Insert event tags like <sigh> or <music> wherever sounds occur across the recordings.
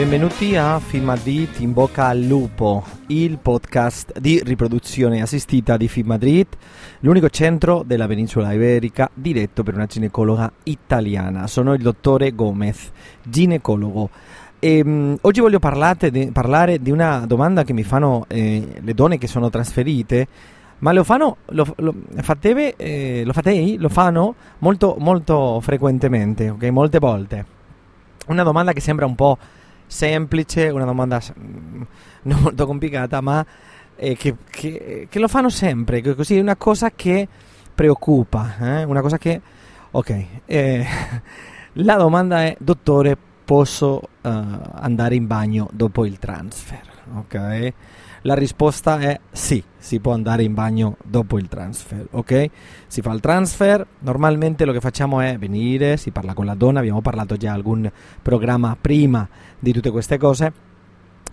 Benvenuti a Film Madrid in bocca al lupo, il podcast di riproduzione assistita di Film Madrid, l'unico centro della penisola iberica diretto per una ginecologa italiana. Sono il dottore Gomez, ginecologo. E, um, oggi voglio di, parlare di una domanda che mi fanno eh, le donne che sono trasferite ma lo fanno lo, lo, fatevi, eh, lo fatei lo fanno molto molto frequentemente ok molte volte una domanda che sembra un po' semplice, una domanda mm, non molto complicata, ma eh, che, che, che, lo fanno sempre, così è una cosa che preoccupa, eh? una cosa che... Ok, eh, <laughs> la domanda è, dottore, posso uh, andare in bagno dopo il transfer? Ok? La risposta è sì, si può andare in bagno dopo il transfer, ok? Si fa il transfer, normalmente lo che facciamo è venire, si parla con la donna, abbiamo parlato già algún programma prima di tutte queste cose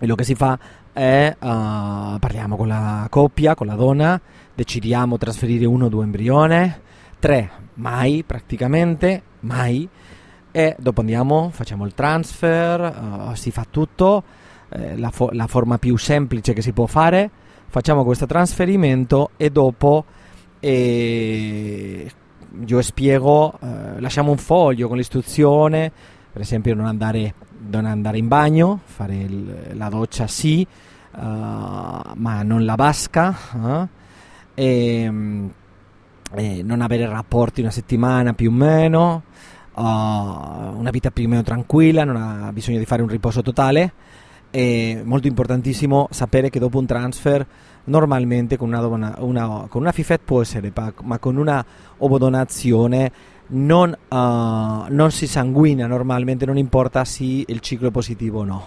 e lo che si fa è uh, parliamo con la coppia, con la donna, decidiamo trasferire uno o due embrioni, tre mai praticamente, mai e dopo andiamo, facciamo il transfer, uh, si fa tutto eh, la, fo- la, forma più semplice che si può fare, facciamo questo trasferimento e dopo eh, io spiego, eh, lasciamo un foglio con l'istruzione, per esempio non andare, non andare in bagno, fare il, la doccia sì, uh, ma non la vasca, uh, e, e non avere rapporti una settimana più o meno, uh, una vita più o meno tranquilla, non ha bisogno di fare un riposo totale è molto importantissimo sapere che dopo un transfer normalmente con una, una, una, con una FIFET può essere ma con una ovodonazione non, uh, non, si sanguina normalmente non importa se il ciclo è positivo o no.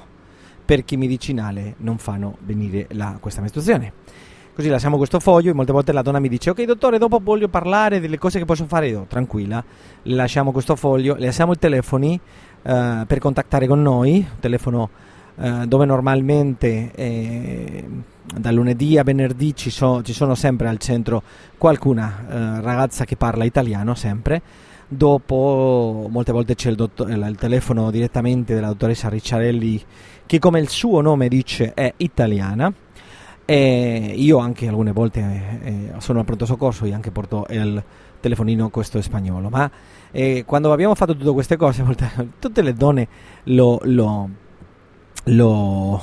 Perché i medicinali non fanno venire la, questa mestruazione. Così lasciamo questo foglio e molte volte la donna mi dice ok dottore dopo voglio parlare delle cose che posso fare. Io tranquilla lasciamo questo foglio lasciamo i telefoni uh, per contattare con noi telefono eh, dove normalmente eh, da lunedì a venerdì ci, so, ci, sono sempre al centro qualcuna eh, ragazza che parla italiano sempre. Dopo molte volte c'è il, dottor, il, telefono direttamente della dottoressa Ricciarelli che come il suo nome dice è italiana. E io anche alcune volte eh, sono al pronto soccorso e anche porto il telefonino questo spagnolo. Ma eh, quando abbiamo fatto tutte queste cose tutte le donne lo, lo lo,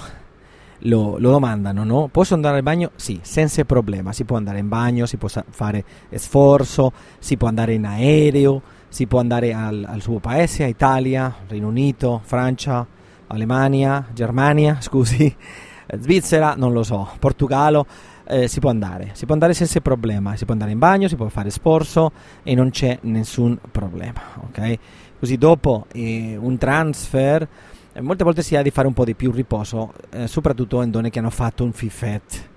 lo, lo, domandano, no? Posso andare al bagno? Sì, senza problema, si può andare in bagno, si può fare sforzo, si può andare in aereo, si può andare al, al suo paese, a Italia, Regno Unito, Francia, Alemania, Germania, <laughs> scusi, Svizzera, non lo so, Portogallo, eh, si può andare, si può andare senza problema, si può andare in bagno, si può fare sforzo e non c'è nessun problema, ok? Così dopo eh, un transfer molte volte si ha di fare un po' di più riposo, eh, soprattutto in donne che hanno fatto un FIFET,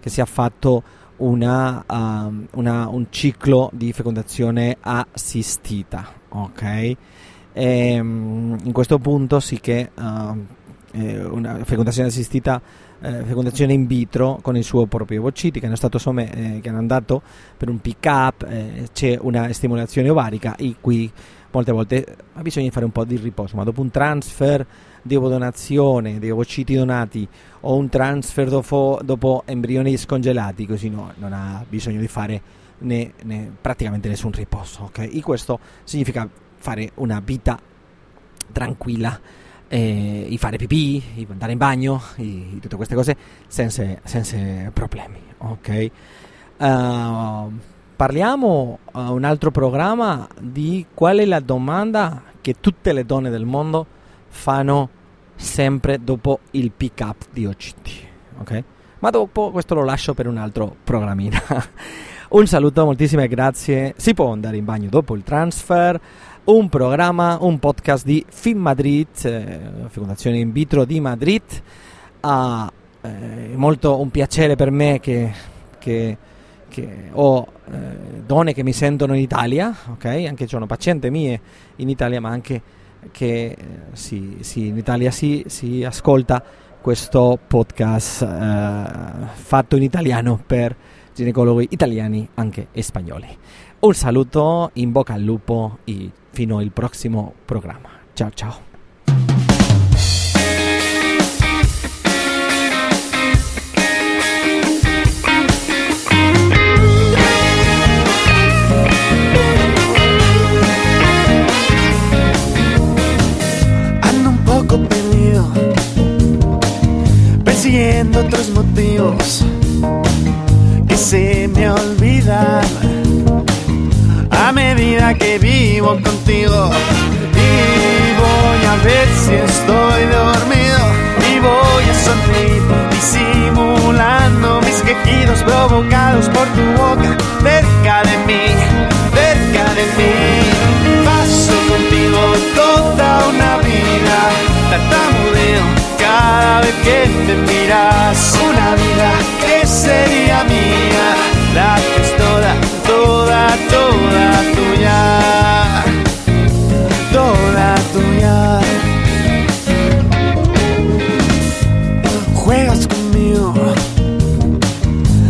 che si è fatto una, um, una, un ciclo di fecondazione assistita. Ok? E, um, in questo punto sì che uh, eh, una fecondazione assistita, eh, fecondazione in vitro con il suo proprio ovociti che hanno, stato somme, eh, che hanno andato per un pick up, eh, c'è una stimolazione ovarica e qui molte volte bisogna fare un po' di riposo, ma dopo un transfer di ovodonazione, di ovociti donati o un transfer dopo, dopo embrioni scongelati, così no, non ha bisogno di fare né, né praticamente nessun riposo. Okay? E questo significa fare una vita tranquilla, eh, fare pipì, andare in bagno, e tutte queste cose senza, senza problemi. Okay? Uh, parliamo a uh, un altro programma di qual è la domanda che tutte le donne del mondo fanno sempre dopo il pick up di OCT. Ok? Ma dopo questo lo lascio per un altro programmino. <laughs> un saluto, moltissime grazie. Si può andare in bagno dopo il transfer. Un programma, un podcast di Film Madrid, eh, Fondazione in vitro di Madrid. Ah, eh, molto un piacere per me che, che, che ho eh, donne che mi sentono in Italia, ok? Anche sono pazienti mie in Italia, ma anche che eh, si, si, in Italia si, si, ascolta questo podcast eh, fatto in italiano per ginecologi italiani anche e spagnoli. Un saluto, in bocca al lupo e fino al prossimo programma. Ciao ciao. Que se me olvidan a medida que vivo contigo. Y voy a ver si estoy dormido y voy a sonreír disimulando mis quejidos provocados por tu boca cerca de mí, cerca de mí. Paso contigo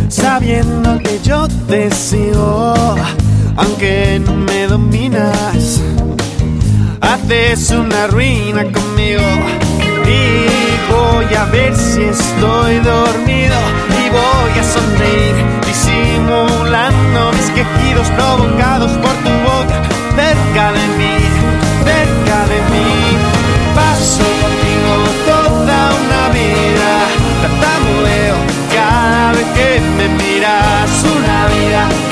sabiendo que yo te sigo, aunque no me dominas, haces una ruina conmigo. Y voy a ver si estoy dormido yeah.